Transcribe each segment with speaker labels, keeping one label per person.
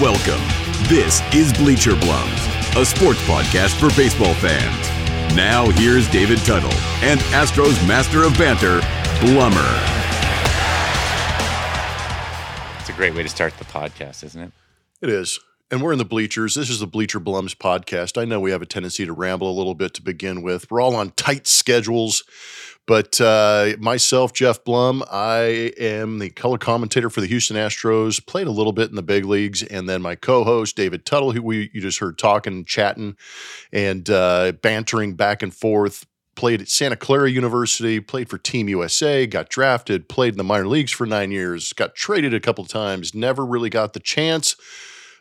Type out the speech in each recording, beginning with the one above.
Speaker 1: Welcome. This is Bleacher Blums, a sports podcast for baseball fans. Now, here's David Tuttle and Astros master of banter, Blummer.
Speaker 2: It's a great way to start the podcast, isn't it?
Speaker 3: It is. And we're in the bleachers. This is the Bleacher Blums podcast. I know we have a tendency to ramble a little bit to begin with. We're all on tight schedules. But uh, myself, Jeff Blum, I am the color commentator for the Houston Astros. Played a little bit in the big leagues, and then my co-host David Tuttle, who we you just heard talking, chatting, and uh, bantering back and forth. Played at Santa Clara University, played for Team USA, got drafted, played in the minor leagues for nine years, got traded a couple times, never really got the chance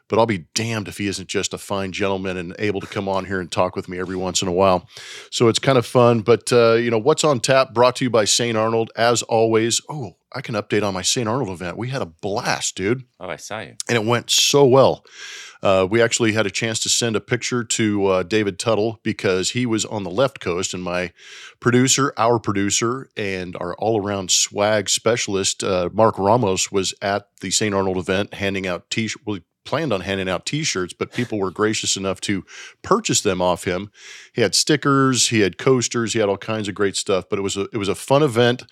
Speaker 3: but I'll be damned if he isn't just a fine gentleman and able to come on here and talk with me every once in a while. So it's kind of fun. But, uh, you know, what's on tap brought to you by St. Arnold, as always. Oh, I can update on my St. Arnold event. We had a blast, dude.
Speaker 2: Oh, I saw you.
Speaker 3: And it went so well. Uh, we actually had a chance to send a picture to uh, David Tuttle because he was on the left coast, and my producer, our producer, and our all around swag specialist, uh, Mark Ramos, was at the St. Arnold event handing out t shirts. Well, planned on handing out t-shirts but people were gracious enough to purchase them off him he had stickers he had coasters he had all kinds of great stuff but it was a it was a fun event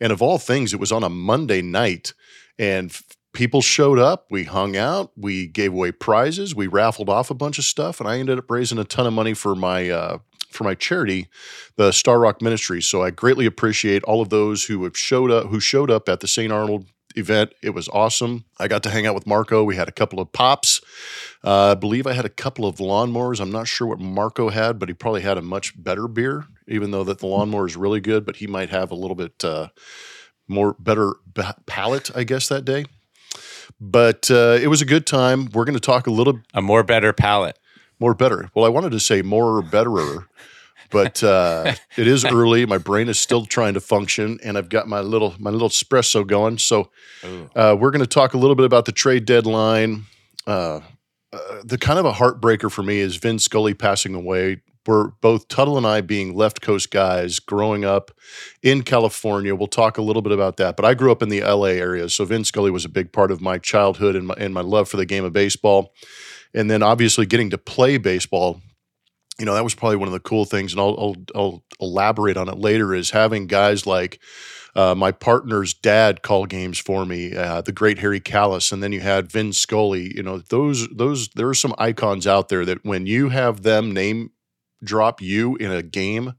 Speaker 3: and of all things it was on a monday night and people showed up we hung out we gave away prizes we raffled off a bunch of stuff and i ended up raising a ton of money for my uh, for my charity, the Star Rock Ministry. So I greatly appreciate all of those who have showed up who showed up at the St. Arnold event. It was awesome. I got to hang out with Marco. We had a couple of pops. Uh, I believe I had a couple of lawnmowers. I'm not sure what Marco had, but he probably had a much better beer, even though that the lawnmower is really good. But he might have a little bit uh, more better b- palate, I guess, that day. But uh, it was a good time. We're going to talk a little
Speaker 2: A more better palate.
Speaker 3: more better. Well, I wanted to say more betterer, but uh, it is early. My brain is still trying to function, and I've got my little my little espresso going. So uh, we're going to talk a little bit about the trade deadline. Uh, uh, the kind of a heartbreaker for me is Vin Scully passing away. We're both Tuttle and I being left coast guys growing up in California. We'll talk a little bit about that. But I grew up in the LA area, so Vin Scully was a big part of my childhood and my, and my love for the game of baseball. And then obviously getting to play baseball you know that was probably one of the cool things and i'll, I'll, I'll elaborate on it later is having guys like uh, my partner's dad call games for me uh, the great harry kalas and then you had vin scully you know those those there are some icons out there that when you have them name drop you in a game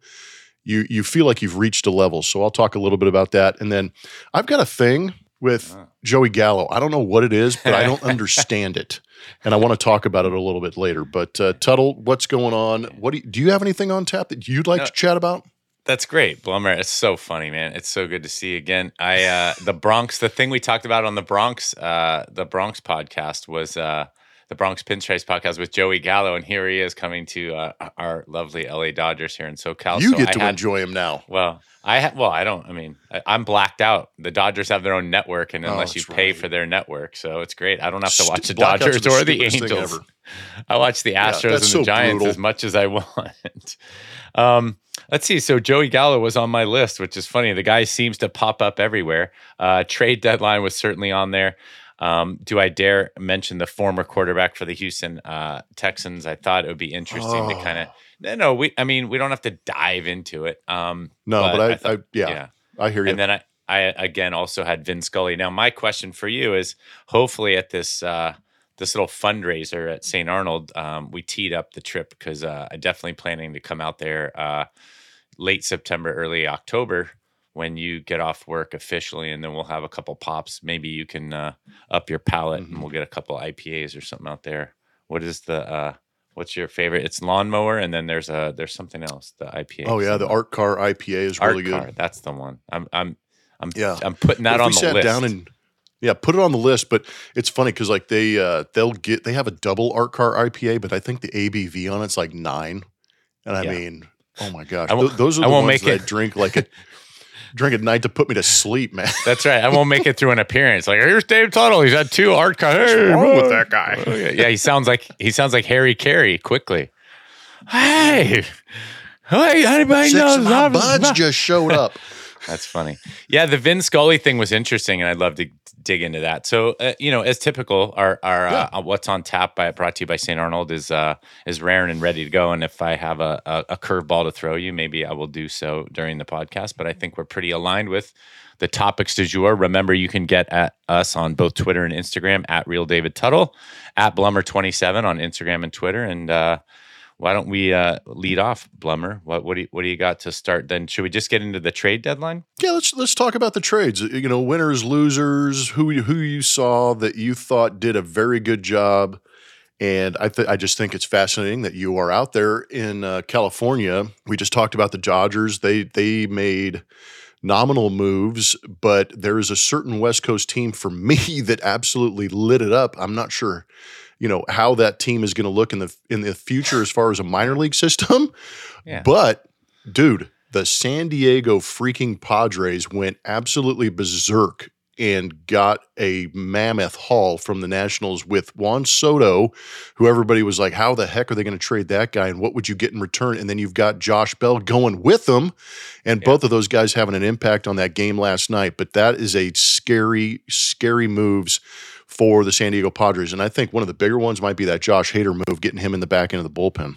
Speaker 3: you you feel like you've reached a level. So i'll talk a little bit about that and then i've got a thing with
Speaker 2: Oh.
Speaker 3: joey gallo i don't know what it is but i don't understand it and I want to talk about it a little bit later. But uh, Tuttle, what's going on? What do you, do you have anything on tap that you'd like
Speaker 2: No.
Speaker 3: to chat about?
Speaker 2: That's great, Blummer. It's so funny, man. It's so good to see you again. I uh the Bronx, the thing we talked about on the Bronx, uh the Bronx podcast was uh the Bronx Pinstripes podcast with Joey Gallo, and here he is coming to uh, our lovely LA Dodgers here in SoCal.
Speaker 3: you
Speaker 2: So
Speaker 3: get
Speaker 2: I
Speaker 3: to
Speaker 2: had-
Speaker 3: enjoy him now.
Speaker 2: Well, I ha- well, I don't. I mean, I, I'm blacked out. The Dodgers have their own network, and
Speaker 3: Oh,
Speaker 2: unless you pay
Speaker 3: right.
Speaker 2: for their network, so it's great. I don't have to
Speaker 3: St-
Speaker 2: watch the Dodgers
Speaker 3: the
Speaker 2: or the Angels. I watch the Astros and the
Speaker 3: so
Speaker 2: Giants
Speaker 3: brutal.
Speaker 2: as much as I want. um, let's see. So Joey Gallo was on my list, which is funny. The guy seems to pop up everywhere. Uh, trade deadline was certainly on there. Um, do I dare mention the former quarterback for the Houston uh, Texans? I thought it would be interesting to
Speaker 3: Oh.
Speaker 2: kind of. No, no, we. I mean, we don't have to dive into it. Um,
Speaker 3: No, but, I, I,
Speaker 2: thought-
Speaker 3: yeah, I hear you.
Speaker 2: and then I, I again also had Vin Scully. Now, my question for you is: hopefully, at this uh, this little fundraiser at St. Arnold, um, we teed up the trip because uh, I'm definitely planning to come out there uh, late September, early October when you get off work officially, and then we'll have a couple pops. Maybe you can uh, up your palate,
Speaker 3: Mm-hmm.
Speaker 2: and we'll get a couple IPAs or something out there. What is the uh, What's your favorite? It's lawnmower, and then there's a there's something else. The IPA.
Speaker 3: oh yeah, the. Art Car IPA is
Speaker 2: Art
Speaker 3: really good.
Speaker 2: That's the one. I'm I'm I'm
Speaker 3: Yeah.
Speaker 2: I'm putting that
Speaker 3: if
Speaker 2: on
Speaker 3: we
Speaker 2: the
Speaker 3: sat
Speaker 2: list.
Speaker 3: down and yeah, put it on the list. But it's funny because like they uh, they'll get they have a double Art Car IPA, but I think the ABV on it's like nine. And I
Speaker 2: Yeah.
Speaker 3: mean, oh my gosh,
Speaker 2: I won't-
Speaker 3: Th- those are
Speaker 2: I
Speaker 3: the
Speaker 2: won't
Speaker 3: ones
Speaker 2: make
Speaker 3: that
Speaker 2: it-
Speaker 3: I drink like a drink at night to put me to sleep, man.
Speaker 2: That's right. I won't make it through an appearance. Like here's Dave Tuttle. He's had two art. Car- hey,
Speaker 3: wrong with that guy?
Speaker 2: Yeah. he sounds like he sounds like Harry Caray. Quickly. Hey, hey, anybody
Speaker 3: Six
Speaker 2: knows?
Speaker 3: of my buds just showed up.
Speaker 2: That's funny. Yeah, the Vin Scully thing was interesting, and I'd love to dig into that. So, uh, you know, as typical, our our yeah. uh, what's on tap by brought to you by St. Arnold is uh, is raring and ready to go. And if I have a a, a curveball to throw you, maybe I will do so during the podcast. But I think we're pretty aligned with the topics du jour. Remember, you can get at us on both Twitter and Instagram at Real David Tuttle, at Blummer27 on Instagram and Twitter, and uh, why don't we uh, lead off, Blummer? What what do you, what do you got to start? Then should we just get into the trade deadline?
Speaker 3: Yeah, let's let's talk about the trades. You know, winners, losers, who who you saw that you thought did a very good job. And I th- I just think it's fascinating that you are out there in uh, California. We just talked about the Dodgers. They they made nominal moves, but there is a certain West Coast team for me that absolutely lit it up. I'm not sure, you know, how that team is going to look in the in the future as far as a minor league system. Yeah. But dude, the San Diego freaking Padres went absolutely berserk and got a mammoth haul from the Nationals with Juan Soto, who everybody was like, how the heck are they going to trade that guy? And what would you get in return? And then you've got Josh Bell going with them. And yeah. both of those guys having an impact on that game last night. But that is a scary, scary moves for the San Diego Padres. And I think one of the bigger ones might be that Josh Hader move, getting him in the back end of the bullpen.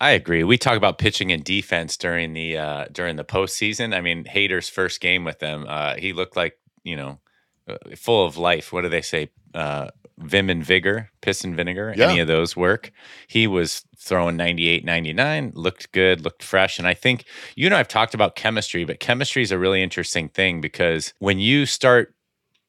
Speaker 2: I agree. We talk about pitching and defense during the uh, during the postseason. I mean, Hader's first game with them, uh, he looked like you know, uh, full of life. What do they say? Uh, vim and vigor, piss and vinegar, yeah. any of those work. He was throwing 98, 99, looked good, looked fresh. And I think, you know, I've talked about chemistry, but chemistry is a really interesting thing because when you start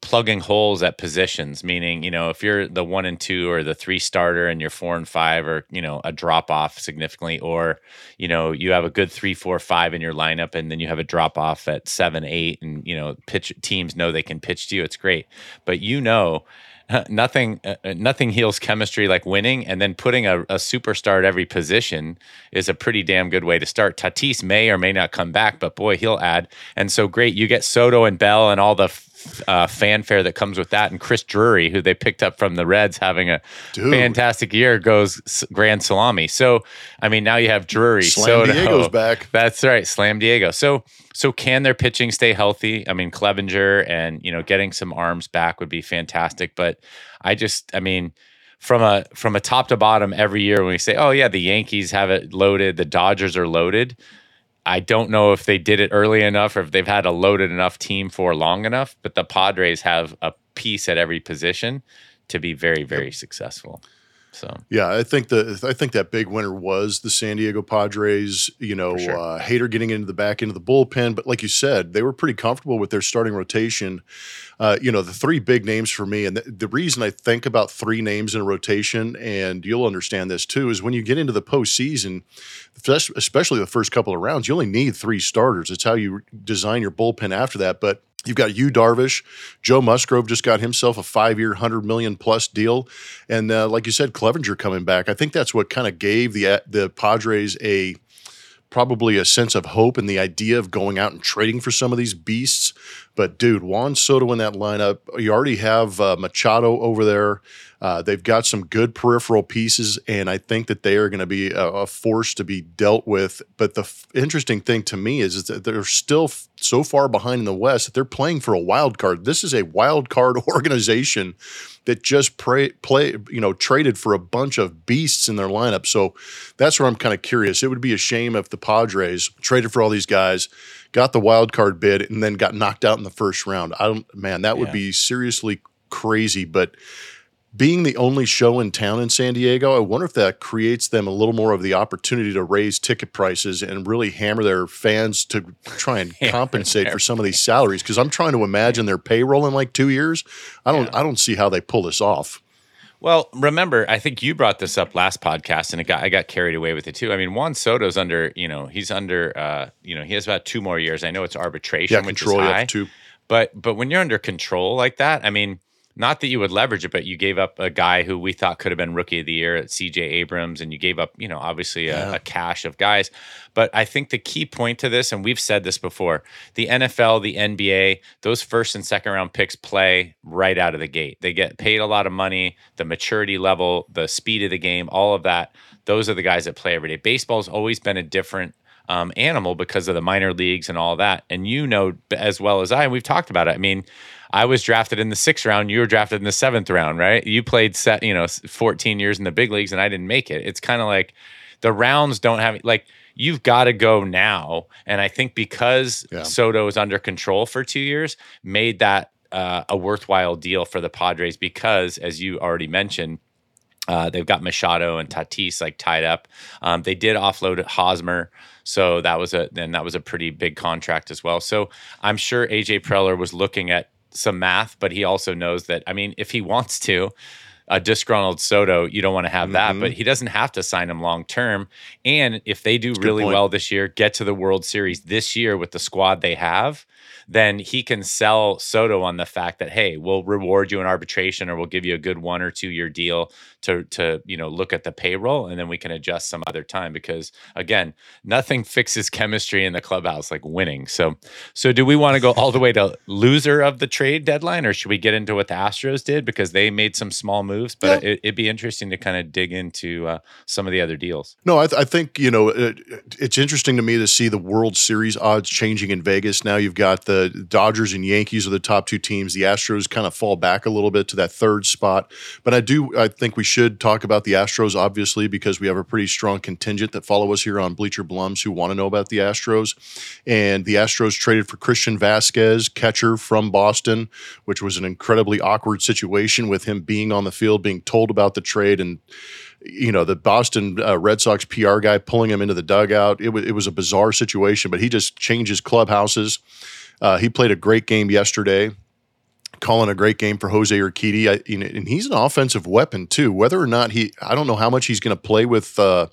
Speaker 2: plugging holes at positions, meaning, you know, if you're the one and two or the three starter and you're four and five or, you know, a drop off significantly, or, you know, you have a good three, four, five in your lineup and then you have a drop off at seven, eight, and, you know, pitch teams know they can pitch to you. It's great. But you know, nothing uh, uh, nothing heals chemistry like winning and then putting a, a, superstar at every position is a pretty damn good way to start tatis may or may not come back but boy he'll add and so great you get soto and bell and all the uh, fanfare that comes with that. And Chris Drury, who they picked up from the Reds, having a Dude. fantastic year, goes grand salami. So, I mean, now you have Drury.
Speaker 3: Slam Soto. Diego's back.
Speaker 2: That's right, Slam Diego. So, so can their pitching stay healthy? I mean, Clevinger and you know getting some arms back would be fantastic. But I just, I mean from a from a top to bottom every year when we say, oh yeah, the Yankees have it loaded, the Dodgers are loaded. I don't know if they did it early enough or if they've had a loaded enough team for long enough, but the Padres have a piece at every position to be very, very successful. So
Speaker 3: yeah, I think the I think that big winner was the San Diego Padres. You know, sure. uh, Hader getting into the back end of the bullpen, but like you said, they were pretty comfortable with their starting rotation. Uh, you know, the three big names for me, and the, the, reason I think about three names in a rotation, and you'll understand this too, is when you get into the postseason, especially the first couple of rounds, you only need three starters. It's how you design your bullpen after that, but You've got Yu Darvish. Joe Musgrove just got himself a five-year, hundred million plus deal, and uh, like you said, Clevinger coming back. I think that's what kind of gave the uh, the Padres a probably a sense of hope and the idea of going out and trading for some of these beasts. But dude, Juan Soto in that lineup, you already have uh, Machado over there. Uh, they've got some good peripheral pieces, and I think that they are going to be a, a, force to be dealt with. But the f- interesting thing to me is, is that they're still f- so far behind in the West that they're playing for a wild card. This is a wild card organization that just pray, play, you know, traded for a bunch of beasts in their lineup. So that's where I'm kind of curious. It would be a shame if the Padres traded for all these guys, got the wild card bid, and then got knocked out in the first round. I don't, man, that would yeah. be seriously crazy. But being the only show in town in San Diego, I wonder if that creates them a little more of the opportunity to raise ticket prices and really hammer their fans to try and compensate for some of these salaries. Because I'm trying to imagine their payroll in like two years. I don't. Yeah. I don't see how they pull this off.
Speaker 2: Well, remember, I think you brought this up last podcast, and it got I got carried away with it too. I mean, Juan Soto's under, you know, he's under, uh, you know, he has about two more years. I know it's arbitration, yeah, which control, is high, two. but but when you're under control like that, I mean, not that you would leverage it, but you gave up a guy who we thought could have been rookie of the year at CJ Abrams, and you gave up, you know, obviously a, yeah. a, cache of guys. But I think the key point to this, and we've said this before, the NFL, the NBA, those first and second round picks play right out of the gate. They get paid a lot of money, the maturity level, the speed of the game, all of that. Those are the guys that play every day. Baseball's always been a different um, animal because of the minor leagues and all that. And you know as well as I, and we've talked about it. I mean, I was drafted in the sixth round. You were drafted in the seventh round, right? You played set, you know, 14 years in the big leagues, and I didn't make it. It's kind of like the rounds don't have like you've got to go now. And I think because yeah. Soto is under control for two years, made that uh, a worthwhile deal for the Padres because, as you already mentioned, uh, they've got Machado and Tatis like tied up. Um, they did offload Hosmer, so that was a then that was a pretty big contract as well. So I'm sure AJ Preller was looking at some math, but he also knows that I mean, if he wants to, a disgruntled Soto, you don't want to have that, mm-hmm. but he doesn't have to sign him long term. And if they do That's really well this year, get to the World Series this year with the squad they have, then he can sell Soto on the fact that hey, we'll reward you in arbitration or we'll give you a good one or two year deal to to you know look at the payroll and then we can adjust some other time because again, nothing fixes chemistry in the clubhouse like winning. So so do we want to go all the way to loser of the trade deadline or should we get into what the Astros did because they made some small moves, but yeah. it, would be interesting to kind of dig into uh, some of the other deals.
Speaker 3: No, I, th- I think you know it, it's interesting to me to see the World Series odds changing in Vegas. Now you've got the the Dodgers and Yankees are the top two teams. The Astros kind of fall back a little bit to that third spot. But I do I think we should talk about the Astros obviously because we have a pretty strong contingent that follow us here on Bleacher Blums who want to know about the Astros. And the Astros traded for Christian Vasquez, catcher from Boston, which was an incredibly awkward situation with him being on the field, being told about the trade and you know the Boston uh, Red Sox PR guy pulling him into the dugout. It was it was a bizarre situation, but he just changes clubhouses. Uh, he played a great game yesterday, calling a great game for Jose Urquidy. I, and he's an offensive weapon too. Whether or not he, I don't know how much he's going to play with uh,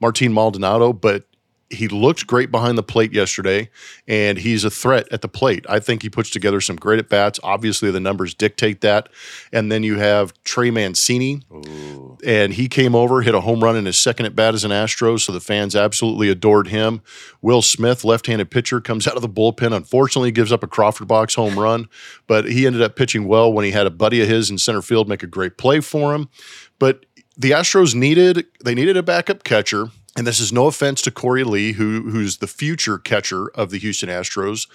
Speaker 3: Martin Maldonado, but he looked great behind the plate yesterday, and he's a threat at the plate. I think he puts together some great at bats. Obviously, the numbers dictate that. And then you have Trey Mancini, Ooh. and he came over, hit a home run in his second at bat as an Astro, so the fans absolutely adored him. Will Smith, left-handed pitcher, comes out of the bullpen. Unfortunately, gives up a Crawford box home run, but he ended up pitching well when he had a buddy of his in center field make a great play for him. But the Astros needed they needed a backup catcher and this is no offense to Korey Lee, who who's the future catcher of the Houston Astros.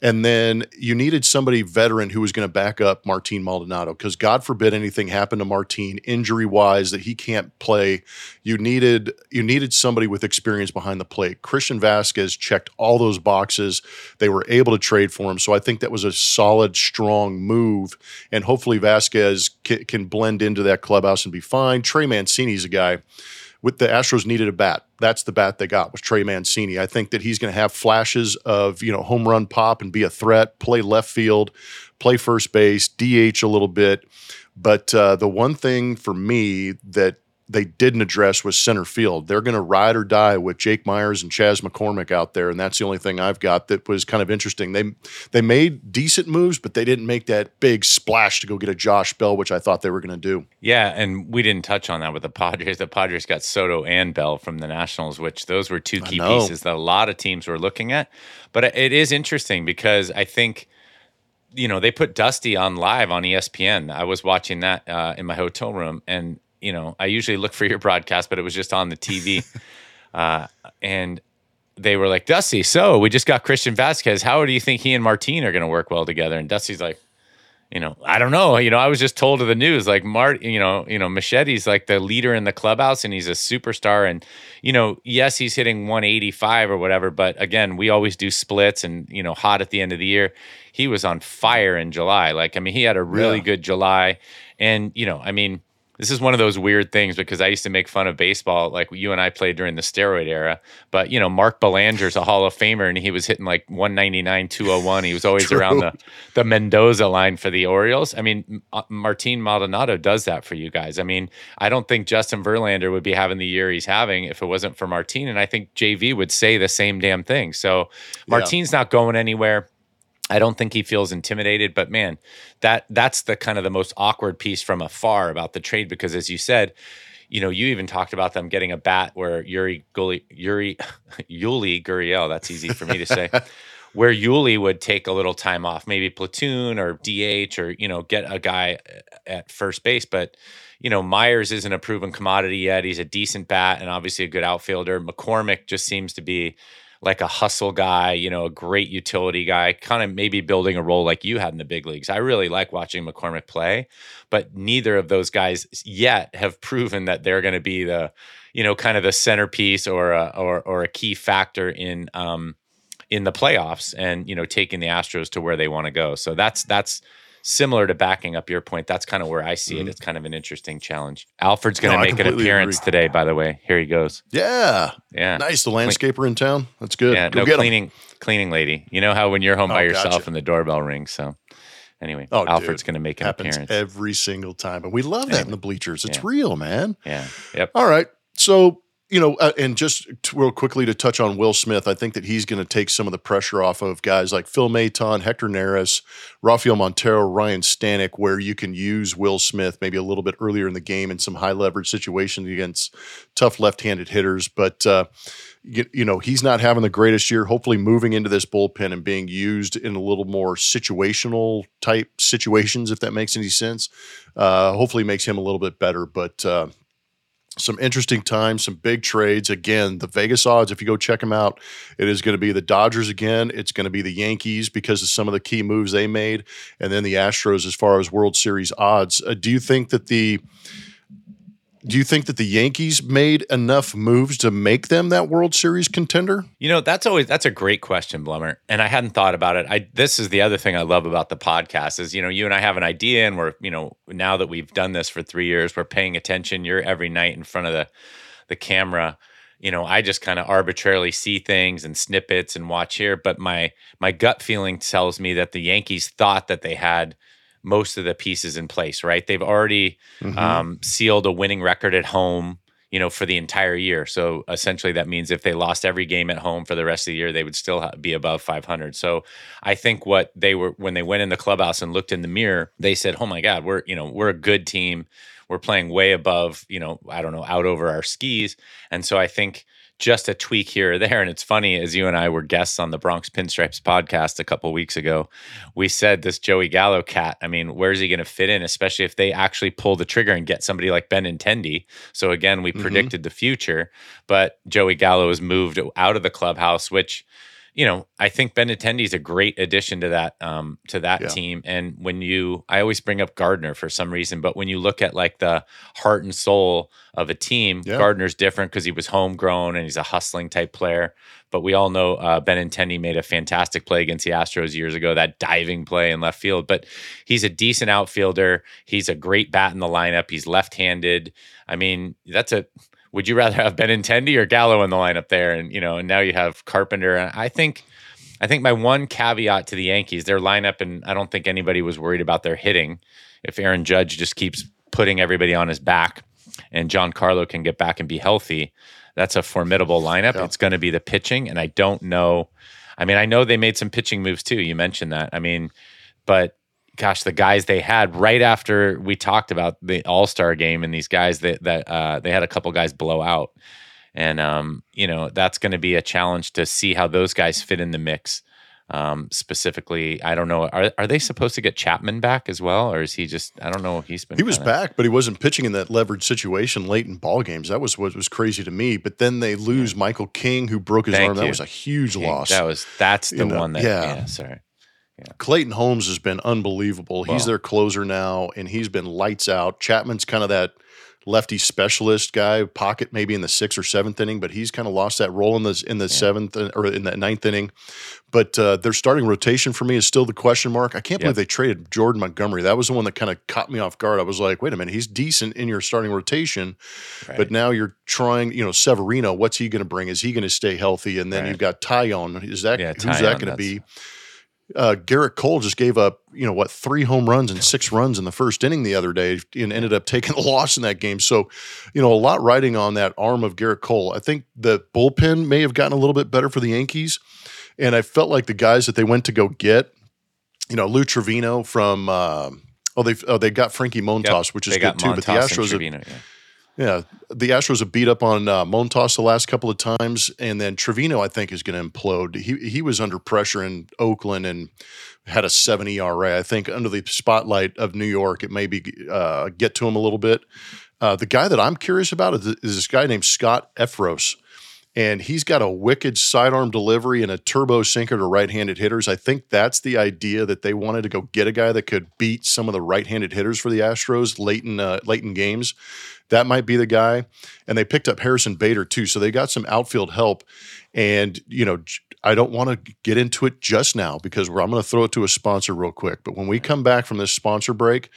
Speaker 3: And then you needed somebody veteran who was going to back up Martin Maldonado because God forbid anything happened to Martin injury wise that he can't play. You needed you needed somebody with experience behind the plate. Christian Vasquez checked all those boxes. They were able to trade for him, so I think that was a solid, strong move. And hopefully Vasquez can, can blend into that clubhouse and be fine. Trey Mancini's a guy with the Astros needed a bat. That's the bat they got was Trey Mancini. I think that he's going to have flashes of you know home run pop and be a threat, play left field, play first base, DH a little bit. But uh, the one thing for me that they didn't address was center field. They're going to ride or die with Jake Myers and Chas McCormick out there, and that's the only thing I've got that was kind of interesting. They they made decent moves, but they didn't make that big splash to go get a Josh Bell, which I thought they were going to do.
Speaker 2: Yeah, and we didn't touch on that with the Padres. The Padres got Soto and Bell from the Nationals, which those were two key pieces that a lot of teams were looking at. But it is interesting because I think you know they put Dusty on live on ESPN. I was watching that uh, in my hotel room, and you know, I usually look for your broadcast, but it was just on the TV. uh, and they were like, Dusty, so we just got Christian Vasquez. How do you think he and Martin are going to work well together? And Dusty's like, you know, I don't know. You know, I was just told to the news, like Mart, you know, you know, Machete's like the leader in the clubhouse and he's a superstar. And, you know, yes, he's hitting 185 or whatever, but again, we always do splits and, you know, hot at the end of the year. He was on fire in July. Like, I mean, he had a really yeah. good July. And, you know, I mean, this is one of those weird things because I used to make fun of baseball, like you and I played during the steroid era. But you know, Mark Belanger's a Hall of Famer, and he was hitting like 199, 201. He was always around the the Mendoza line for the Orioles. I mean, uh, Martin Maldonado does that for you guys. I mean, I don't think Justin Verlander would be having the year he's having if it wasn't for Martin, and I think JV would say the same damn thing. So Martin's yeah. not going anywhere. I don't think he feels intimidated, but man, that that's the kind of the most awkward piece from afar about the trade because as you said, you know, you even talked about them getting a bat where Yuri Gulli, Yuri Yuli Gurriel, that's easy for me to say, where Yuli would take a little time off, maybe platoon or DH or you know get a guy uh, at first base, but you know Myers isn't a proven commodity yet. He's a decent bat and obviously a good outfielder. McCormick just seems to be like a hustle guy, you know, a great utility guy, kind of maybe building a role like you had in the big leagues. I really like watching McCormick play, but neither of those guys yet have proven that they're going to be the, you know, kind of the centerpiece or a, or or a key factor in um in the playoffs and you know taking the Astros to where they want to go. So that's that's similar to backing up your point. That's kind of where I see mm-hmm. it. It's kind of an interesting challenge. Alfred's going to no, make an appearance agree. today, by the way. Here he goes.
Speaker 3: Yeah.
Speaker 2: Yeah.
Speaker 3: Nice. The landscaper in town. That's good.
Speaker 2: Yeah. Go no cleaning, him. cleaning lady. You know how when you're home oh, by yourself gotcha. and the doorbell rings. So anyway, oh, Alfred's going to make an
Speaker 3: Happens
Speaker 2: appearance
Speaker 3: every single time. And we love that in the bleachers. It's yeah. real, man.
Speaker 2: Yeah. Yep.
Speaker 3: All right. So you know, uh, and just real quickly to touch on Will Smith, I think that he's going to take some of the pressure off of guys like Phil Maton, Hector Neris, Rafael Montero, Ryne Stanek, where you can use Will Smith maybe a little bit earlier in the game in some high leverage situations against tough left handed hitters. But, uh, you, you, know, he's not having the greatest year. Hopefully, moving into this bullpen and being used in a little more situational type situations, if that makes any sense, uh, hopefully makes him a little bit better. But, uh, some interesting times, some big trades. Again, the Vegas odds, if you go check them out, it is going to be the Dodgers again. It's going to be the Yankees because of some of the key moves they made, and then the Astros as far as World Series odds. Uh, do you think that the do you think that the Yankees made enough moves to make them that World Series contender?
Speaker 2: You know, that's always that's a great question, Blummer. And I hadn't thought about it. I this is the other thing I love about the podcast is, you know, you and I have an idea and we're, you know, now that we've done this for 3 years, we're paying attention. You're every night in front of the the camera. You know, I just kind of arbitrarily see things and snippets and watch here, but my my gut feeling tells me that the Yankees thought that they had most of the pieces in place, right? They've already mm-hmm. um, sealed a winning record at home, you know, for the entire year. So essentially, that means if they lost every game at home for the rest of the year, they would still be above 500. So I think what they were when they went in the clubhouse and looked in the mirror, they said, "Oh my God, we're you know we're a good team. We're playing way above, you know, I don't know, out over our skis." And so I think just a tweak here or there. And it's funny, as you and I were guests on the Bronx Pinstripes podcast a couple weeks ago, we said this Joey Gallo cat, I mean, where's he going to fit in, especially if they actually pull the trigger and get somebody like Ben Benintendi? So again, we mm-hmm. predicted the future, but Joey Gallo has moved out of the clubhouse, which you know, I think Benintendi is a great addition to that um, to that yeah. team. And when you, I always bring up Gardner for some reason, but when you look at like the heart and soul of a team, yeah. Gardner's different because he was homegrown and he's a hustling type player. But we all know uh, Benintendi made a fantastic play against the Astros years ago, that diving play in left field. But he's a decent outfielder. He's a great bat in the lineup. He's left-handed. I mean, that's a would you rather have Benintendi or Gallo in the lineup there? And you know, and now you have Carpenter. And I think, I think my one caveat to the Yankees, their lineup, and I don't think anybody was worried about their hitting. If Aaron Judge just keeps putting everybody on his back, and Giancarlo can get back and be healthy, that's a formidable lineup. Yeah. It's going to be the pitching, and I don't know. I mean, I know they made some pitching moves too. You mentioned that. I mean, but gosh, the guys they had right after we talked about the All Star game and these guys that that uh, they had a couple guys blow out, and um, you know that's going to be a challenge to see how those guys fit in the mix. Um, specifically, I don't know. Are are they supposed to get Chapman back as well, or is he just? I don't know. He's been.
Speaker 3: He was kinda... back, but he wasn't pitching in that leverage situation late in ball games. That was what was crazy to me. But then they lose yeah. Michael King, who broke his Thank arm. You. That was a huge King. loss.
Speaker 2: That was that's the you know, one that. Yeah. yeah sorry.
Speaker 3: Yeah. Clayton Holmes has been unbelievable. He's their closer now, and he's been lights out. Chapman's kind of that lefty specialist guy, pocket maybe in the sixth or seventh inning, but he's kind of lost that role in the in the yeah. seventh uh, or in the ninth inning. But uh, their starting rotation for me is still the question mark. I can't believe they traded Jordan Montgomery. That was the one that kind of caught me off guard. I was like, wait a minute, he's decent in your starting rotation, right. but now you're trying, you know, Severino. What's he going to bring? Is he going to stay healthy? And then right. you've got Taillon. Is that yeah, who's that going to be? Uh, Gerrit Cole just gave up, you know, what three home runs and six runs in the first inning the other day, and ended up taking a loss in that game. So, you know, a lot riding on that arm of Gerrit Cole. I think the bullpen may have gotten a little bit better for the Yankees, and I felt like the guys that they went to go get, you know, Lou Trivino from. Uh, oh, they oh, they got Frankie Montas, yep, which is good too.
Speaker 2: Montas
Speaker 3: but the Astros,
Speaker 2: Trivino, yeah.
Speaker 3: Yeah, the Astros have beat up on uh, Montas the last couple of times, and then Trivino, I think is going to implode. He he was under pressure in Oakland and had a seven ERA. I think under the spotlight of New York, it maybe uh, get to him a little bit. Uh, the guy that I'm curious about is, is, this guy named Scott Effross, and he's got a wicked sidearm delivery and a turbo sinker to right-handed hitters. I think that's the idea that they wanted to go get a guy that could beat some of the right-handed hitters for the Astros late in uh, late in games. That might be the guy. And they picked up Harrison Bader too, so they got some outfield help. And you know, I don't want to get into it just now because I'm going to throw it to a sponsor real quick. But when we come back from this sponsor break,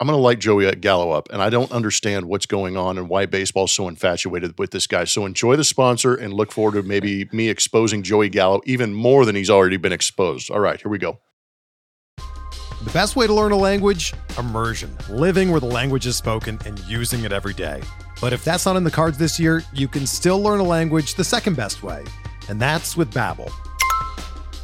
Speaker 3: I'm going to light Joey Gallo up, and I don't understand what's going on and why baseball's so infatuated with this guy. So enjoy the sponsor and look forward to maybe me exposing Joey Gallo even more than he's already been exposed. All right, here we go.
Speaker 4: The best way to learn a language? Immersion. Living where the language is spoken and using it every day. But if that's not in the cards this year, you can still learn a language the second best way, and that's with Babbel.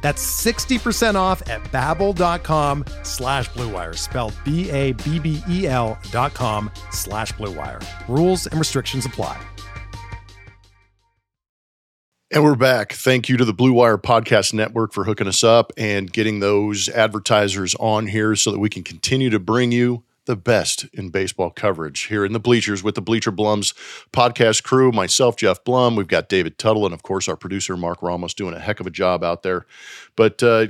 Speaker 4: That's 60% off at babbel.com slash bluewire, spelled B-A-B-B-E-L dot com slash bluewire. Rules and restrictions apply.
Speaker 3: And we're back. Thank you to the Blue Wire Podcast Network for hooking us up and getting those advertisers on here so that we can continue to bring you the best in baseball coverage here in the bleachers with the Bleacher Blums podcast crew. Myself, Jeff Blum. We've got David Tuttle, and of course, our producer, Mark Ramos, doing a heck of a job out there. But, uh,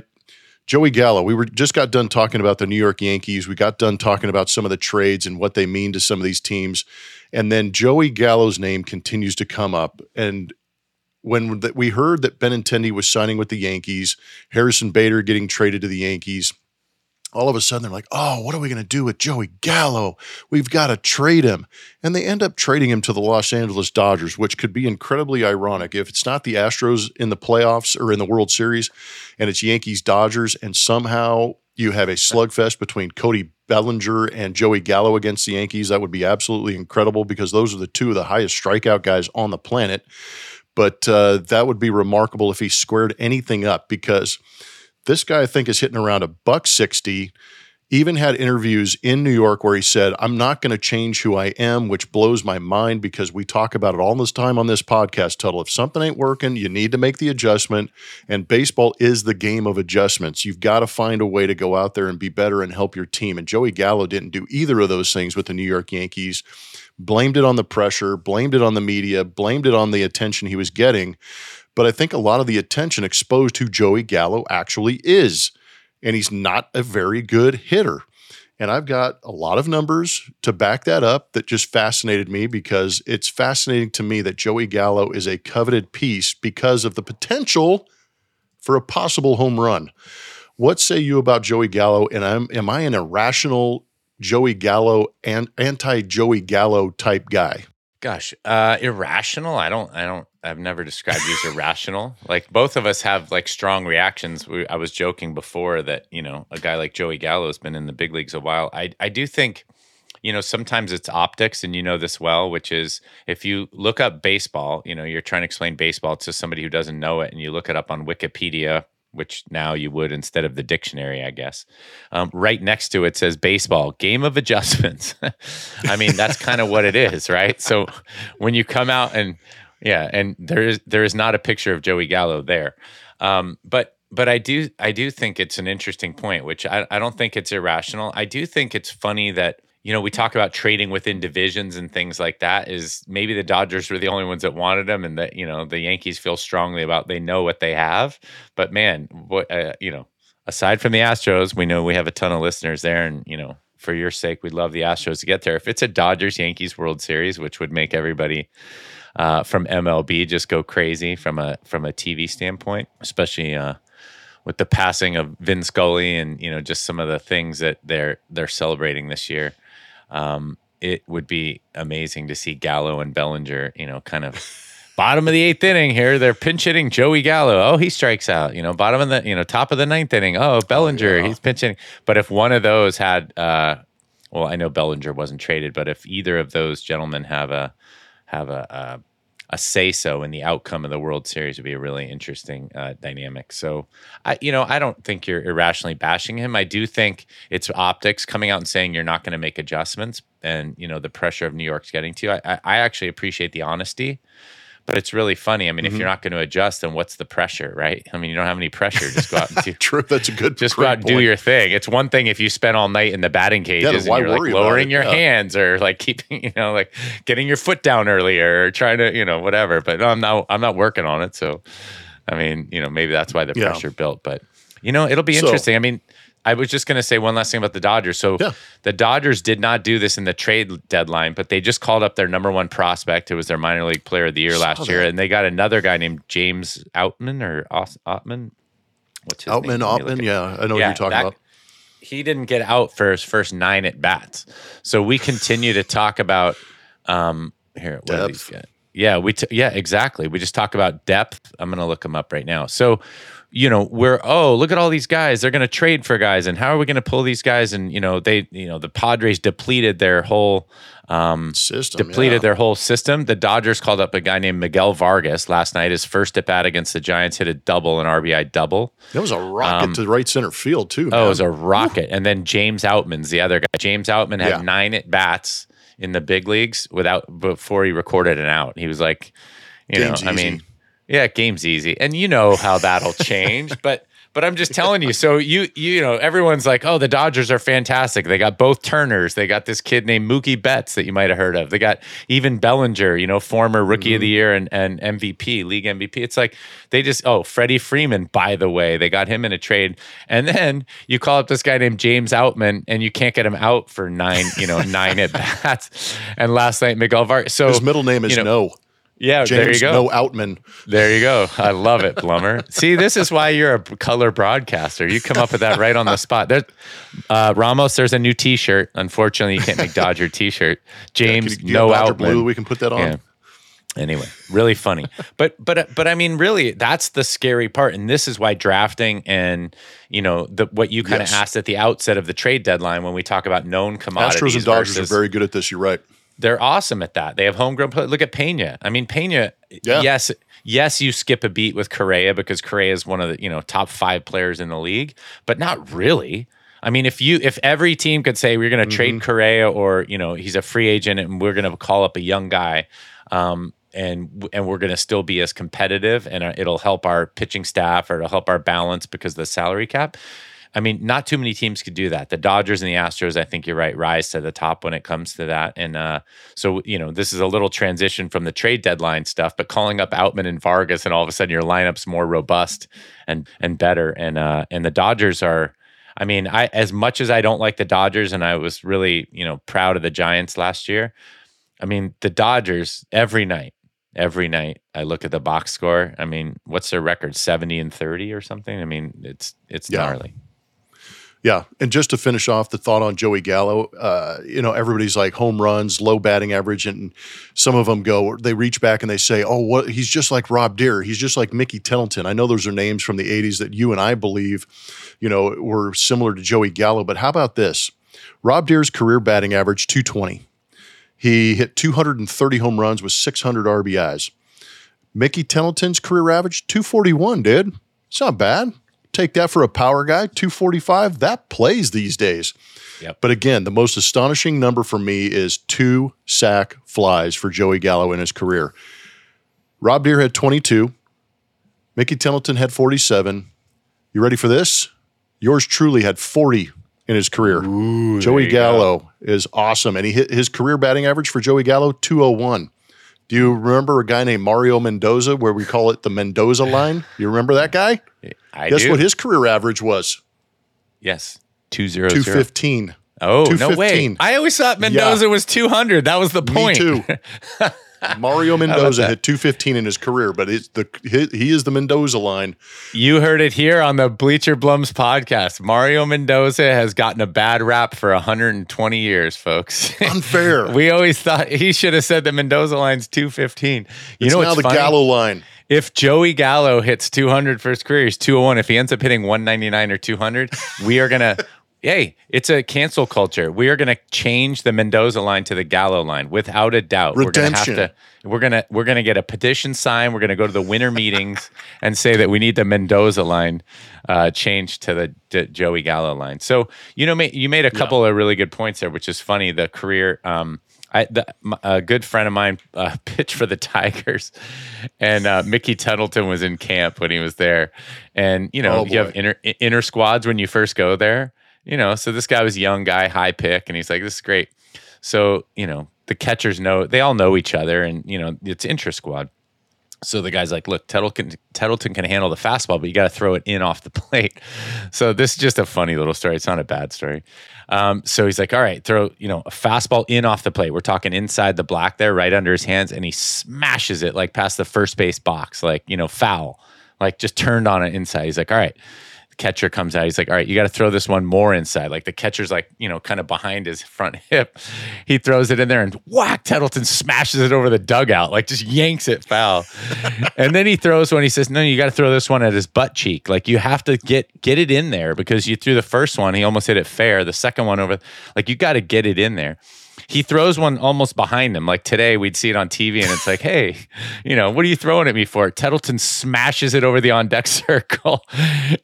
Speaker 3: Joey Gallo, we were just got done talking about the New York Yankees. We got done talking about some of the trades and what they mean to some of these teams. And then Joey Gallo's name continues to come up. And when we heard that Benintendi was signing with the Yankees, Harrison Bader getting traded to the Yankees, all of a sudden they're like, oh, what are we going to do with Joey Gallo? We've got to trade him. And they end up trading him to the Los Angeles Dodgers, which could be incredibly ironic. If it's not the Astros in the playoffs or in the World Series and it's Yankees Dodgers, and somehow you have a slugfest between Cody Bellinger and Joey Gallo against the Yankees, that would be absolutely incredible because those are the two of the highest strikeout guys on the planet. But uh, that would be remarkable if he squared anything up because – this guy, I think, is hitting around a buck 60. Even had interviews in New York where he said, I'm not going to change who I am, which blows my mind because we talk about it all this time on this podcast, Tuttle. If something ain't working, you need to make the adjustment. And baseball is the game of adjustments. You've got to find a way to go out there and be better and help your team. And Joey Gallo didn't do either of those things with the New York Yankees. Blamed it on the pressure, blamed it on the media, blamed it on the attention he was getting. But I think a lot of the attention exposed who Joey Gallo actually is. And he's not a very good hitter. And I've got a lot of numbers to back that up that just fascinated me because it's fascinating to me that Joey Gallo is a coveted piece because of the potential for a possible home run. What say you about Joey Gallo? And I'm, am I an irrational Joey Gallo and anti Joey Gallo type guy?
Speaker 2: Gosh, uh, irrational. I don't. I don't. I've never described you as irrational. Like both of us have like strong reactions. We, I was joking before that you know a guy like Joey Gallo has been in the big leagues a while. I I do think you know sometimes it's optics and you know this well which is if you look up baseball you know you're trying to explain baseball to somebody who doesn't know it and you look it up on wikipedia which now you would instead of the dictionary, I guess. Um, right next to it says baseball, game of adjustments. I mean, that's kind of what it is, right? So when you come out and yeah, and there is there is not a picture of Joey Gallo there, um, but but I do I do think it's an interesting point, which I, I don't think it's irrational. I do think it's funny that you know, we talk about trading within divisions and things like that. Is maybe the Dodgers were the only ones that wanted him, and that you know the Yankees feel strongly about they know what they have. But man, what uh, you know, aside from the Astros, we know we have a ton of listeners there, and you know, for your sake, we'd love the Astros to get there. If it's a Dodgers Yankees World Series, which would make everybody uh, from MLB just go crazy from a from a TV standpoint, especially uh, with the passing of Vin Scully and you know just some of the things that they're they're celebrating this year um, it would be amazing to see Gallo and Bellinger, you know, kind of bottom of the eighth inning here, they're pinch hitting Joey Gallo. Oh, he strikes out. You know, bottom of the you know top of the ninth inning. Oh, Bellinger,
Speaker 3: yeah.
Speaker 2: he's pinch hitting. But if one of those had, uh, well, I know Bellinger wasn't traded, but if either of those gentlemen have a have a, a say so in the outcome of the World Series would be a really interesting uh, dynamic. So, I you know I don't think you're irrationally bashing him. I do think it's optics coming out and saying you're not going to make adjustments, and you know the pressure of New York's getting to you. I, I actually appreciate the honesty. But it's really funny. I mean, if
Speaker 3: Mm-hmm.
Speaker 2: you're not going to adjust, then what's the pressure, right? I mean, you don't have any pressure. Just go out and do,
Speaker 3: True. That's a good.
Speaker 2: just go out and do your thing. It's one thing if you spend all night in the batting cages
Speaker 3: why
Speaker 2: and you're like lowering your
Speaker 3: Yeah.
Speaker 2: hands or like keeping, you know, like getting your foot down earlier or trying to, you know, whatever. But I'm not, I'm not working on it. So, I mean, you know, maybe that's why the
Speaker 3: Yeah.
Speaker 2: pressure built. But you know, it'll be
Speaker 3: So-
Speaker 2: interesting. I mean, I was just going to say one last thing about the Dodgers. So
Speaker 3: Yeah.
Speaker 2: the Dodgers did not do this in the trade deadline, but they just called up their number one prospect, who was their minor league player of the year last year, and they got another guy named James Outman or Ottman. What's his
Speaker 3: Outman,
Speaker 2: name? Let me look
Speaker 3: Ottman.
Speaker 2: it-
Speaker 3: Yeah, I know what you're talking
Speaker 2: that-
Speaker 3: about.
Speaker 2: he didn't get out for his first nine at bats. So we continue to talk about um here what are these
Speaker 3: Depth.
Speaker 2: Yeah, we t- yeah, exactly. We just talk about depth. I'm going to look them up right now. So, you know, we're oh, look at all these guys. They're going to trade for guys and how are we going to pull these guys and you know, they you know, the Padres depleted their whole um
Speaker 3: System
Speaker 2: depleted
Speaker 3: yeah.
Speaker 2: their whole system. The Dodgers called up a guy named Miguel Vargas last night. His first at bat against the Giants hit a double, an RBI double.
Speaker 3: That was a rocket to the right center field too.
Speaker 2: Um, Oh, it was a rocket. And then James Outman's the other guy. James Outman had
Speaker 3: Yeah.
Speaker 2: nine at bats in the big leagues without before he recorded an out. He was like, you
Speaker 3: Game's
Speaker 2: know, I mean, yeah, game's easy. And you know how that'll change. but but I'm just telling you, so you you know, everyone's like, oh, the Dodgers are fantastic. They got both Turners. They got this kid named Mookie Betts that you might have heard of. They got even Bellinger, you know, former rookie of the
Speaker 3: Mm-hmm.
Speaker 2: year and, and MVP, league MVP. It's like they just oh, Freddie Freeman, by the way, they got him in a trade. And then you call up this guy named James Outman and you can't get him out for nine, you know, nine at bats. And last night, Miguel Vargas. So
Speaker 3: His middle name is
Speaker 2: you know,
Speaker 3: No.
Speaker 2: Yeah, there you
Speaker 3: James
Speaker 2: go.
Speaker 3: No Outman.
Speaker 2: There you go. I love it, Blummer. See, this is why you're a color broadcaster. You come up with that right on the spot. There, uh, Ramos, there's a new T-shirt. Unfortunately, you can't make Dodger T-shirt. James,
Speaker 3: Can you-
Speaker 2: no
Speaker 3: Dr. Blue. We can put that on.
Speaker 2: Yeah. Anyway, really funny. But but but I mean, really, that's the scary part, and this is why drafting and you know the what you kind of
Speaker 3: Yes.
Speaker 2: asked at the outset of the trade deadline when we talk about known commodities.
Speaker 3: Astros and Dodgers
Speaker 2: versus-
Speaker 3: are very good at this. You're right.
Speaker 2: They're awesome at that. They have homegrown. play- Look at Pena. I mean, Pena.
Speaker 3: Yeah.
Speaker 2: Yes, yes, you skip a beat with Correa because Correa is one of the you know top five players in the league, but not really. I mean, if you if every team could say we're going to trade Correa or you know he's a free agent and we're going to call up a young guy, um, and and we're going to still be as competitive and uh, it'll help our pitching staff or it'll help our balance because of the salary cap. I mean, not too many teams could do that. The Dodgers and the Astros, I think you're right, rise to the top when it comes to that. And uh, so, you know, this is a little transition from the trade deadline stuff, but calling up Outman and Vargas, and all of a sudden your lineup's more robust and and better. And uh, and the Dodgers are. I mean, I as much as I don't like the Dodgers, and I was really, you know, proud of the Giants last year. I mean, the Dodgers every night, every night, I look at the box score. I mean, what's their record? Seventy and thirty or something. I mean, it's it's
Speaker 3: Yeah.
Speaker 2: gnarly.
Speaker 3: Yeah, and just to finish off the thought on Joey Gallo, uh, you know, everybody's like home runs, low batting average, and some of them go, they reach back and they say, "Oh, what? He's just like Rob Deer. He's just like Mickey Tettleton." I know those are names from the '80s that you and I believe, you know, were similar to Joey Gallo. But how about this? Rob Deer's career batting average 220. He hit 230 home runs with 600 RBIs. Mickey Tettleton's career average 241, dude. It's not bad. Take that for a power guy, 245. That plays these days.
Speaker 2: Yep.
Speaker 3: But again, the most astonishing number for me is two sack flies for Joey Gallo in his career. Rob Deer had 22. Mickey Tettleton had 47. You ready for this? Yours truly had 40 in his career. Joey
Speaker 2: you go.
Speaker 3: Gallo is awesome. And he hit his career batting average for Joey Gallo, 201. Do you remember a guy named Mario Mendoza, where we call it the Mendoza line? You remember that guy?
Speaker 2: I
Speaker 3: Guess
Speaker 2: do.
Speaker 3: what his career average was?
Speaker 2: yes, two zero zero.
Speaker 3: 215.
Speaker 2: Oh no way! I always thought Mendoza was two hundred. That was the
Speaker 3: Me
Speaker 2: point.
Speaker 3: too. Mario Mendoza hit 215 in his career, but it's the he, he, is the Mendoza line.
Speaker 2: You heard it here on the Bleacher Blums podcast. Mario Mendoza has gotten a bad rap for 120 years, folks.
Speaker 3: Unfair.
Speaker 2: we always thought he should have said the Mendoza line's 215. You
Speaker 3: it's
Speaker 2: know
Speaker 3: now the
Speaker 2: funny?
Speaker 3: Gallo line.
Speaker 2: If Joey Gallo hits 200 for his career, he's 201. If he ends up hitting 199 or 200, we are gonna hey, it's a cancel culture. We are going to change the Mendoza line to the Gallo line without a doubt.
Speaker 3: Redemption.
Speaker 2: We're going to have to. We're gonna we're gonna get a petition signed. We're gonna go to the winter meetings and say that we need the Mendoza line uh, changed to the to Joey Gallo line. So you know, you made a couple yeah. of really good points there, which is funny. The career. Um, I, the, a good friend of mine uh, pitched for the Tigers, and uh, Mickey Tettleton was in camp when he was there. And you know, oh, you have inner inter squads when you first go there, you know, so this guy was a young guy, high pick, and he's like, this is great. So, you know, the catchers know, they all know each other, and, you know, it's intra squad. So the guy's like, look, Tettleton, Tettleton can handle the fastball, but you got to throw it in off the plate. So this is just a funny little story. It's not a bad story. Um, so he's like, all right, throw, you know, a fastball in off the plate. We're talking inside the black there, right under his hands, and he smashes it like past the first base box, like, you know, foul, like just turned on it inside. He's like, all right catcher comes out. He's like, all right, you got to throw this one more inside. Like the catcher's like, you know, kind of behind his front hip. He throws it in there and whack, Tettleton smashes it over the dugout, like just yanks it foul. and then he throws one. He says, no, you got to throw this one at his butt cheek. Like you have to get get it in there because you threw the first one. He almost hit it fair. The second one over, like you got to get it in there he throws one almost behind him. Like today, we'd see it on TV, and it's like, hey, you know, what are you throwing at me for? Tettleton smashes it over the on deck circle,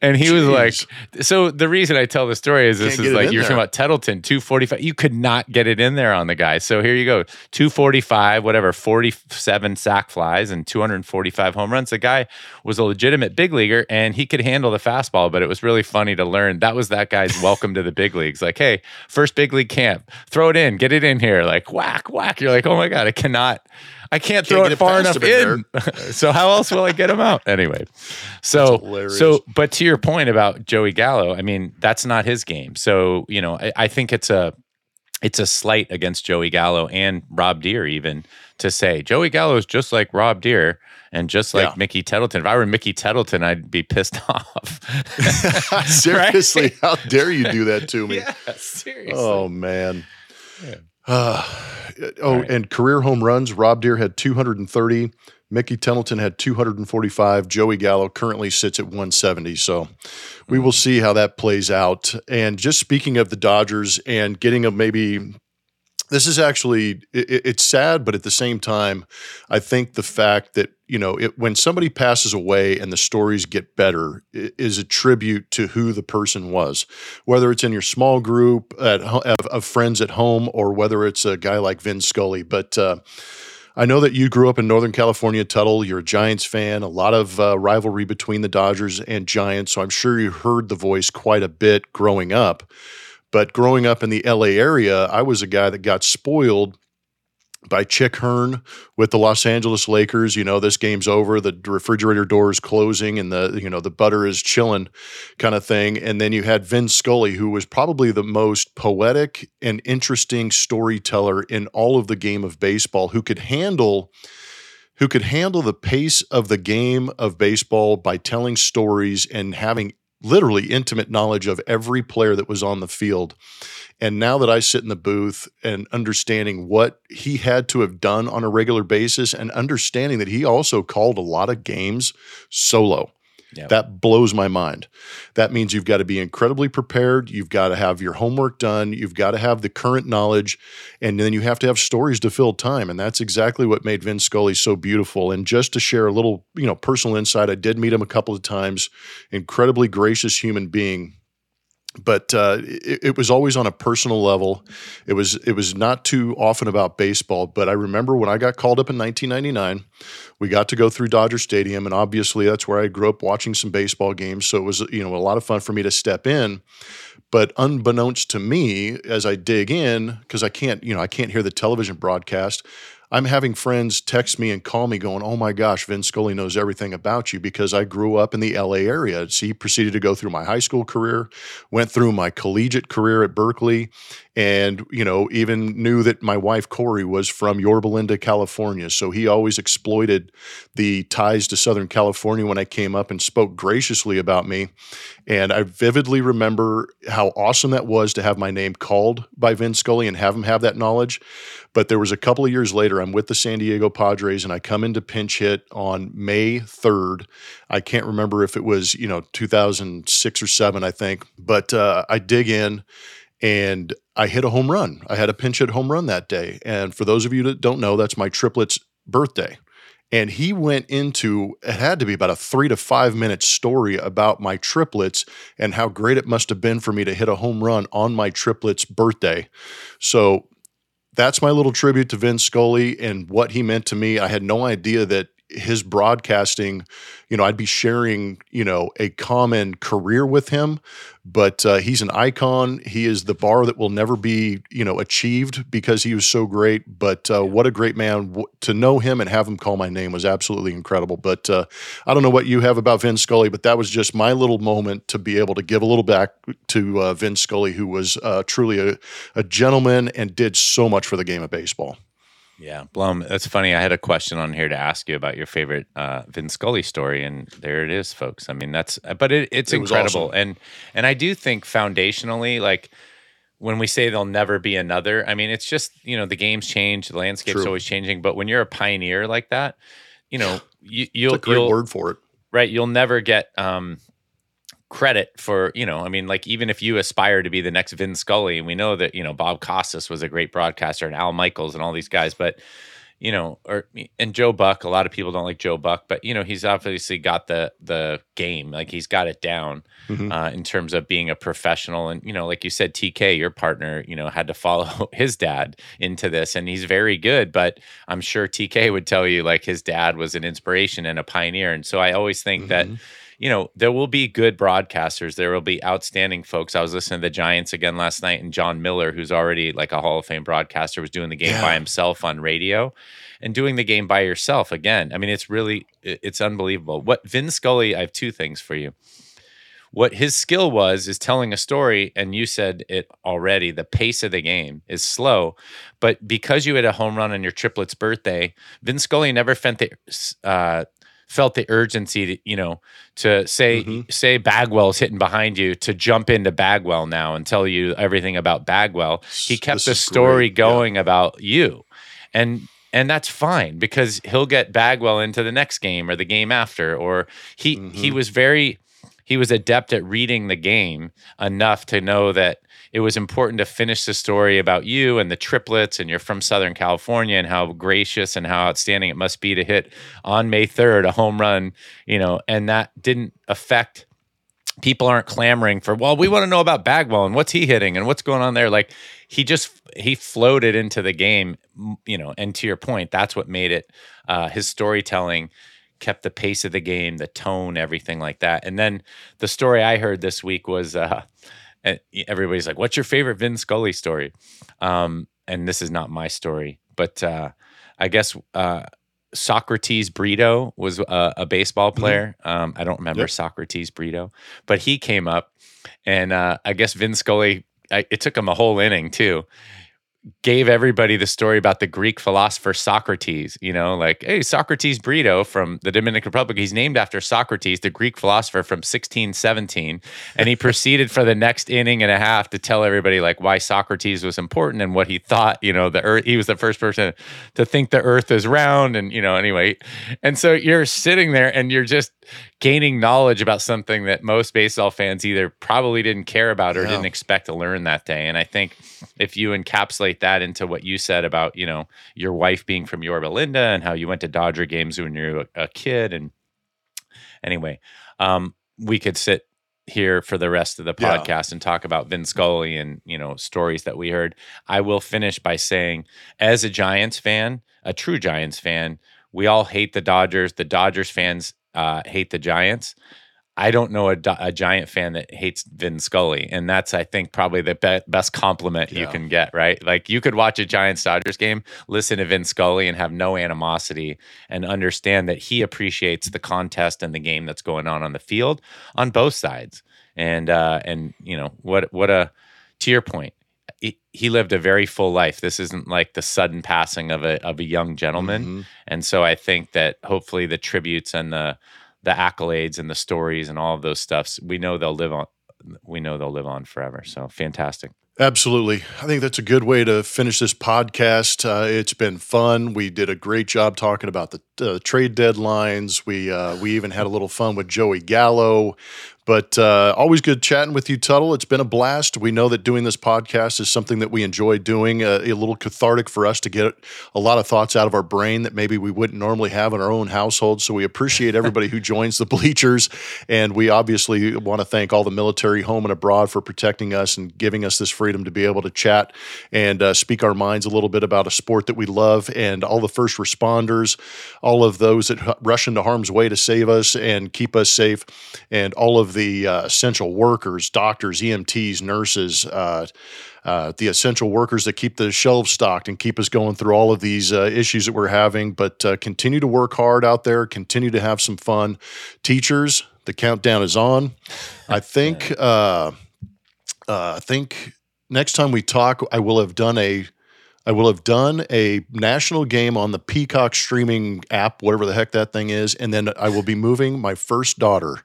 Speaker 2: and he Jeez. was like, so the reason I tell the story is this Can't is like you're there. talking about Tettleton, two forty five. You could not get it in there on the guy. So here you go, two forty five, whatever, forty seven sac flies and two hundred forty five home runs. The guy was a legitimate big leaguer, and he could handle the fastball. But it was really funny to learn that was that guy's welcome to the big leagues. Like, hey, first big league camp, throw it in, get it in here, like whack, whack. You're like, oh my god, I cannot, I can't, can't throw it far enough in. so how else will I get him out anyway? So so, but to your point about Joey Gallo, I mean, that's not his game. So you know, I, I think it's a it's a slight against Joey Gallo and Rob Deer even to say Joey Gallo is just like Rob Deer and just like yeah. Mickey Tettleton. If I were Mickey Tettleton, I'd be pissed off.
Speaker 3: seriously, right? how dare you do that to me?
Speaker 2: Yeah, seriously.
Speaker 3: Oh man. Yeah. Uh, oh, right. and career home runs. Rob Deer had 230. Mickey Tettleton had 245. Joey Gallo currently sits at 170. So we will see how that plays out. And just speaking of the Dodgers and getting a maybe this is actually it, it's sad but at the same time i think the fact that you know it, when somebody passes away and the stories get better is a tribute to who the person was whether it's in your small group at, of, of friends at home or whether it's a guy like vin scully but uh, I know that you grew up in Northern California, Tuttle. You're a Giants fan, a lot of uh, rivalry between the Dodgers and Giants. So I'm sure you heard the voice quite a bit growing up. But growing up in the LA area, I was a guy that got spoiled by Chick Hearn with the Los Angeles Lakers. You know, this game's over, the refrigerator door is closing, and the you know the butter is chilling, kind of thing. And then you had Vin Scully, who was probably the most poetic and interesting storyteller in all of the game of baseball, who could handle who could handle the pace of the game of baseball by telling stories and having literally intimate knowledge of every player that was on the field. And now that I sit in the booth and understanding what he had to have done on a regular basis and understanding that he also called a lot of games solo. Yep. That blows my mind. That means you've got to be incredibly prepared. You've got to have your homework done. You've got to have the current knowledge. And then you have to have stories to fill time. And that's exactly what made Vin Scully so beautiful. And just to share a little, you know, personal insight, I did meet him a couple of times. Incredibly gracious human being but uh, it, it, was always on a personal level. It was it was not too often about baseball. But I remember when I got called up in 1999, we got to go through Dodger Stadium, and obviously that's where I grew up watching some baseball games. So it was you know a lot of fun for me to step in. But unbeknownst to me, as I dig in, because I can't you know I can't hear the television broadcast. I'm having friends text me and call me going, "Oh my gosh, Vin Scully knows everything about you because I grew up in the LA area." So he proceeded to go through my high school career, went through my collegiate career at Berkeley, and you know even knew that my wife Corey was from Yorba Linda, California. So he always exploited the ties to Southern California when I came up and spoke graciously about me. And I vividly remember how awesome that was to have my name called by Vin Scully and have him have that knowledge. But there was a couple of years later, I'm with the San Diego Padres and I come into pinch hit on May 3rd. I can't remember if it was, you know, 2006 or 7, I think, but uh, I dig in and I hit a home run. I had a pinch hit home run that day. And for those of you that don't know, that's my triplet's birthday. And he went into it had to be about a three to five minute story about my triplets and how great it must have been for me to hit a home run on my triplets' birthday. So that's my little tribute to Vince Scully and what he meant to me. I had no idea that his broadcasting, you know, I'd be sharing, you know, a common career with him, but uh, he's an icon. He is the bar that will never be, you know, achieved because he was so great. But uh, what a great man to know him and have him call my name was absolutely incredible. But uh, I don't know what you have about Vin Scully, but that was just my little moment to be able to give a little back to uh, Vin Scully, who was uh, truly a, a gentleman and did so much for the game of baseball.
Speaker 2: Yeah, Blum. That's funny. I had a question on here to ask you about your favorite uh, Vin Scully story, and there it is, folks. I mean, that's but it, it's it incredible, awesome. and and I do think foundationally, like when we say there'll never be another, I mean, it's just you know the game's change, the landscape's True. always changing, but when you're a pioneer like that, you know, you, you'll
Speaker 3: a great
Speaker 2: you'll,
Speaker 3: word for it,
Speaker 2: right? You'll never get um, credit for you know i mean like even if you aspire to be the next vin scully and we know that you know bob costas was a great broadcaster and al michaels and all these guys but you know or and joe buck a lot of people don't like joe buck but you know he's obviously got the the game like he's got it down mm-hmm. uh, in terms of being a professional and you know like you said tk your partner you know had to follow his dad into this and he's very good but i'm sure tk would tell you like his dad was an inspiration and a pioneer and so i always think mm-hmm. that you know, there will be good broadcasters. There will be outstanding folks. I was listening to the Giants again last night, and Jon Miller, who's already like a Hall of Fame broadcaster, was doing the game yeah. by himself on radio and doing the game by yourself again. I mean, it's really, it's unbelievable. What Vin Scully, I have two things for you. What his skill was is telling a story, and you said it already. The pace of the game is slow, but because you had a home run on your triplet's birthday, Vin Scully never felt the uh, felt the urgency to, you know, to say mm-hmm. say Bagwell's hitting behind you to jump into Bagwell now and tell you everything about Bagwell. He kept this the story great. going yeah. about you. And and that's fine because he'll get Bagwell into the next game or the game after or he mm-hmm. he was very he was adept at reading the game enough to know that it was important to finish the story about you and the triplets and you're from Southern California and how gracious and how outstanding it must be to hit on May 3rd a home run, you know, and that didn't affect people aren't clamoring for, well, we want to know about Bagwell and what's he hitting and what's going on there. Like he just he floated into the game, you know, and to your point, that's what made it uh his storytelling kept the pace of the game, the tone, everything like that. And then the story I heard this week was uh and everybody's like, "What's your favorite Vin Scully story?" Um, and this is not my story, but uh, I guess uh, Socrates Brito was a, a baseball mm-hmm. player. Mm-hmm. Um, I don't remember yep. Socrates Brito, but he came up, and uh, I guess Vin Scully. I, it took him a whole inning too gave everybody the story about the Greek philosopher Socrates, you know, like, hey, Socrates Brito from the Dominican Republic, he's named after Socrates, the Greek philosopher from 1617. And he proceeded for the next inning and a half to tell everybody like why Socrates was important and what he thought, you know, the earth, he was the first person to think the earth is round. And, you know, anyway. And so you're sitting there and you're just gaining knowledge about something that most baseball fans either probably didn't care about or yeah. didn't expect to learn that day. And I think if you encapsulate that into what you said about, you know, your wife being from Yorba Linda and how you went to Dodger games when you were a kid. And anyway, um, we could sit here for the rest of the podcast yeah. and talk about Vin Scully and, you know, stories that we heard. I will finish by saying, as a Giants fan, a true Giants fan, we all hate the Dodgers. The Dodgers fans uh, hate the Giants. I don't know a, a, giant fan that hates Vin Scully, and that's I think probably the be- best compliment yeah. you can get. Right, like you could watch a Giants Dodgers game, listen to Vin Scully, and have no animosity, and understand that he appreciates the contest and the game that's going on on the field on both sides. And uh, and you know what what a to your point, he, he lived a very full life. This isn't like the sudden passing of a of a young gentleman, mm-hmm. and so I think that hopefully the tributes and the the accolades and the stories and all of those stuffs, we know they'll live on. We know they'll live on forever. So fantastic.
Speaker 3: Absolutely. I think that's a good way to finish this podcast. Uh, it's been fun. We did a great job talking about the uh, trade deadlines. We uh, we even had a little fun with Joey Gallo. But uh, always good chatting with you, Tuttle. It's been a blast. We know that doing this podcast is something that we enjoy doing, uh, a little cathartic for us to get a lot of thoughts out of our brain that maybe we wouldn't normally have in our own household. So we appreciate everybody who joins the bleachers. And we obviously want to thank all the military home and abroad for protecting us and giving us this freedom to be able to chat and uh, speak our minds a little bit about a sport that we love and all the first responders, all of those that rush into harm's way to save us and keep us safe, and all of the uh, essential workers, doctors, EMTs, nurses, uh, uh, the essential workers that keep the shelves stocked and keep us going through all of these uh, issues that we're having. But uh, continue to work hard out there, continue to have some fun. Teachers, the countdown is on. I think. Uh, I think next time we talk, I will have done a I will have done a national game on the Peacock streaming app, whatever the heck that thing is, and then I will be moving my first daughter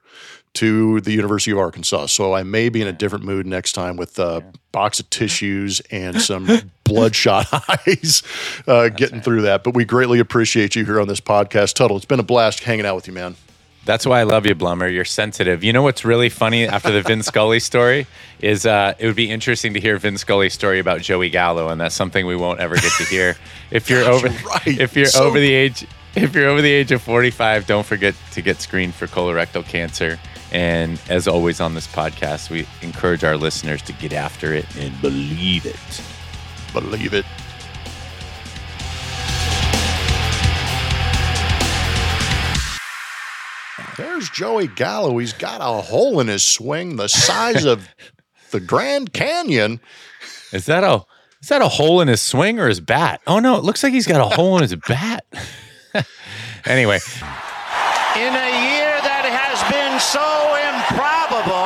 Speaker 3: to the University of Arkansas. So I may be in a different mood next time with a box of tissues and some bloodshot eyes uh, getting right. through that. But we greatly appreciate you here on this podcast. Tuttle, it's been a blast hanging out with you, man.
Speaker 2: That's why I love you, Blummer. You're sensitive. You know what's really funny after the Vin Scully story is uh, it would be interesting to hear Vin Scully's story about Joey Gallo, and that's something we won't ever get to hear. If you're over, right. if you're so over the age, if you're over the age of 45, don't forget to get screened for colorectal cancer. And as always on this podcast, we encourage our listeners to get after it and believe it.
Speaker 3: Believe it. There's Joey Gallo. He's got a hole in his swing the size of the Grand Canyon.
Speaker 2: Is that a is that a hole in his swing or his bat? Oh no, it looks like he's got a hole in his bat. anyway.
Speaker 5: In a year that has been so improbable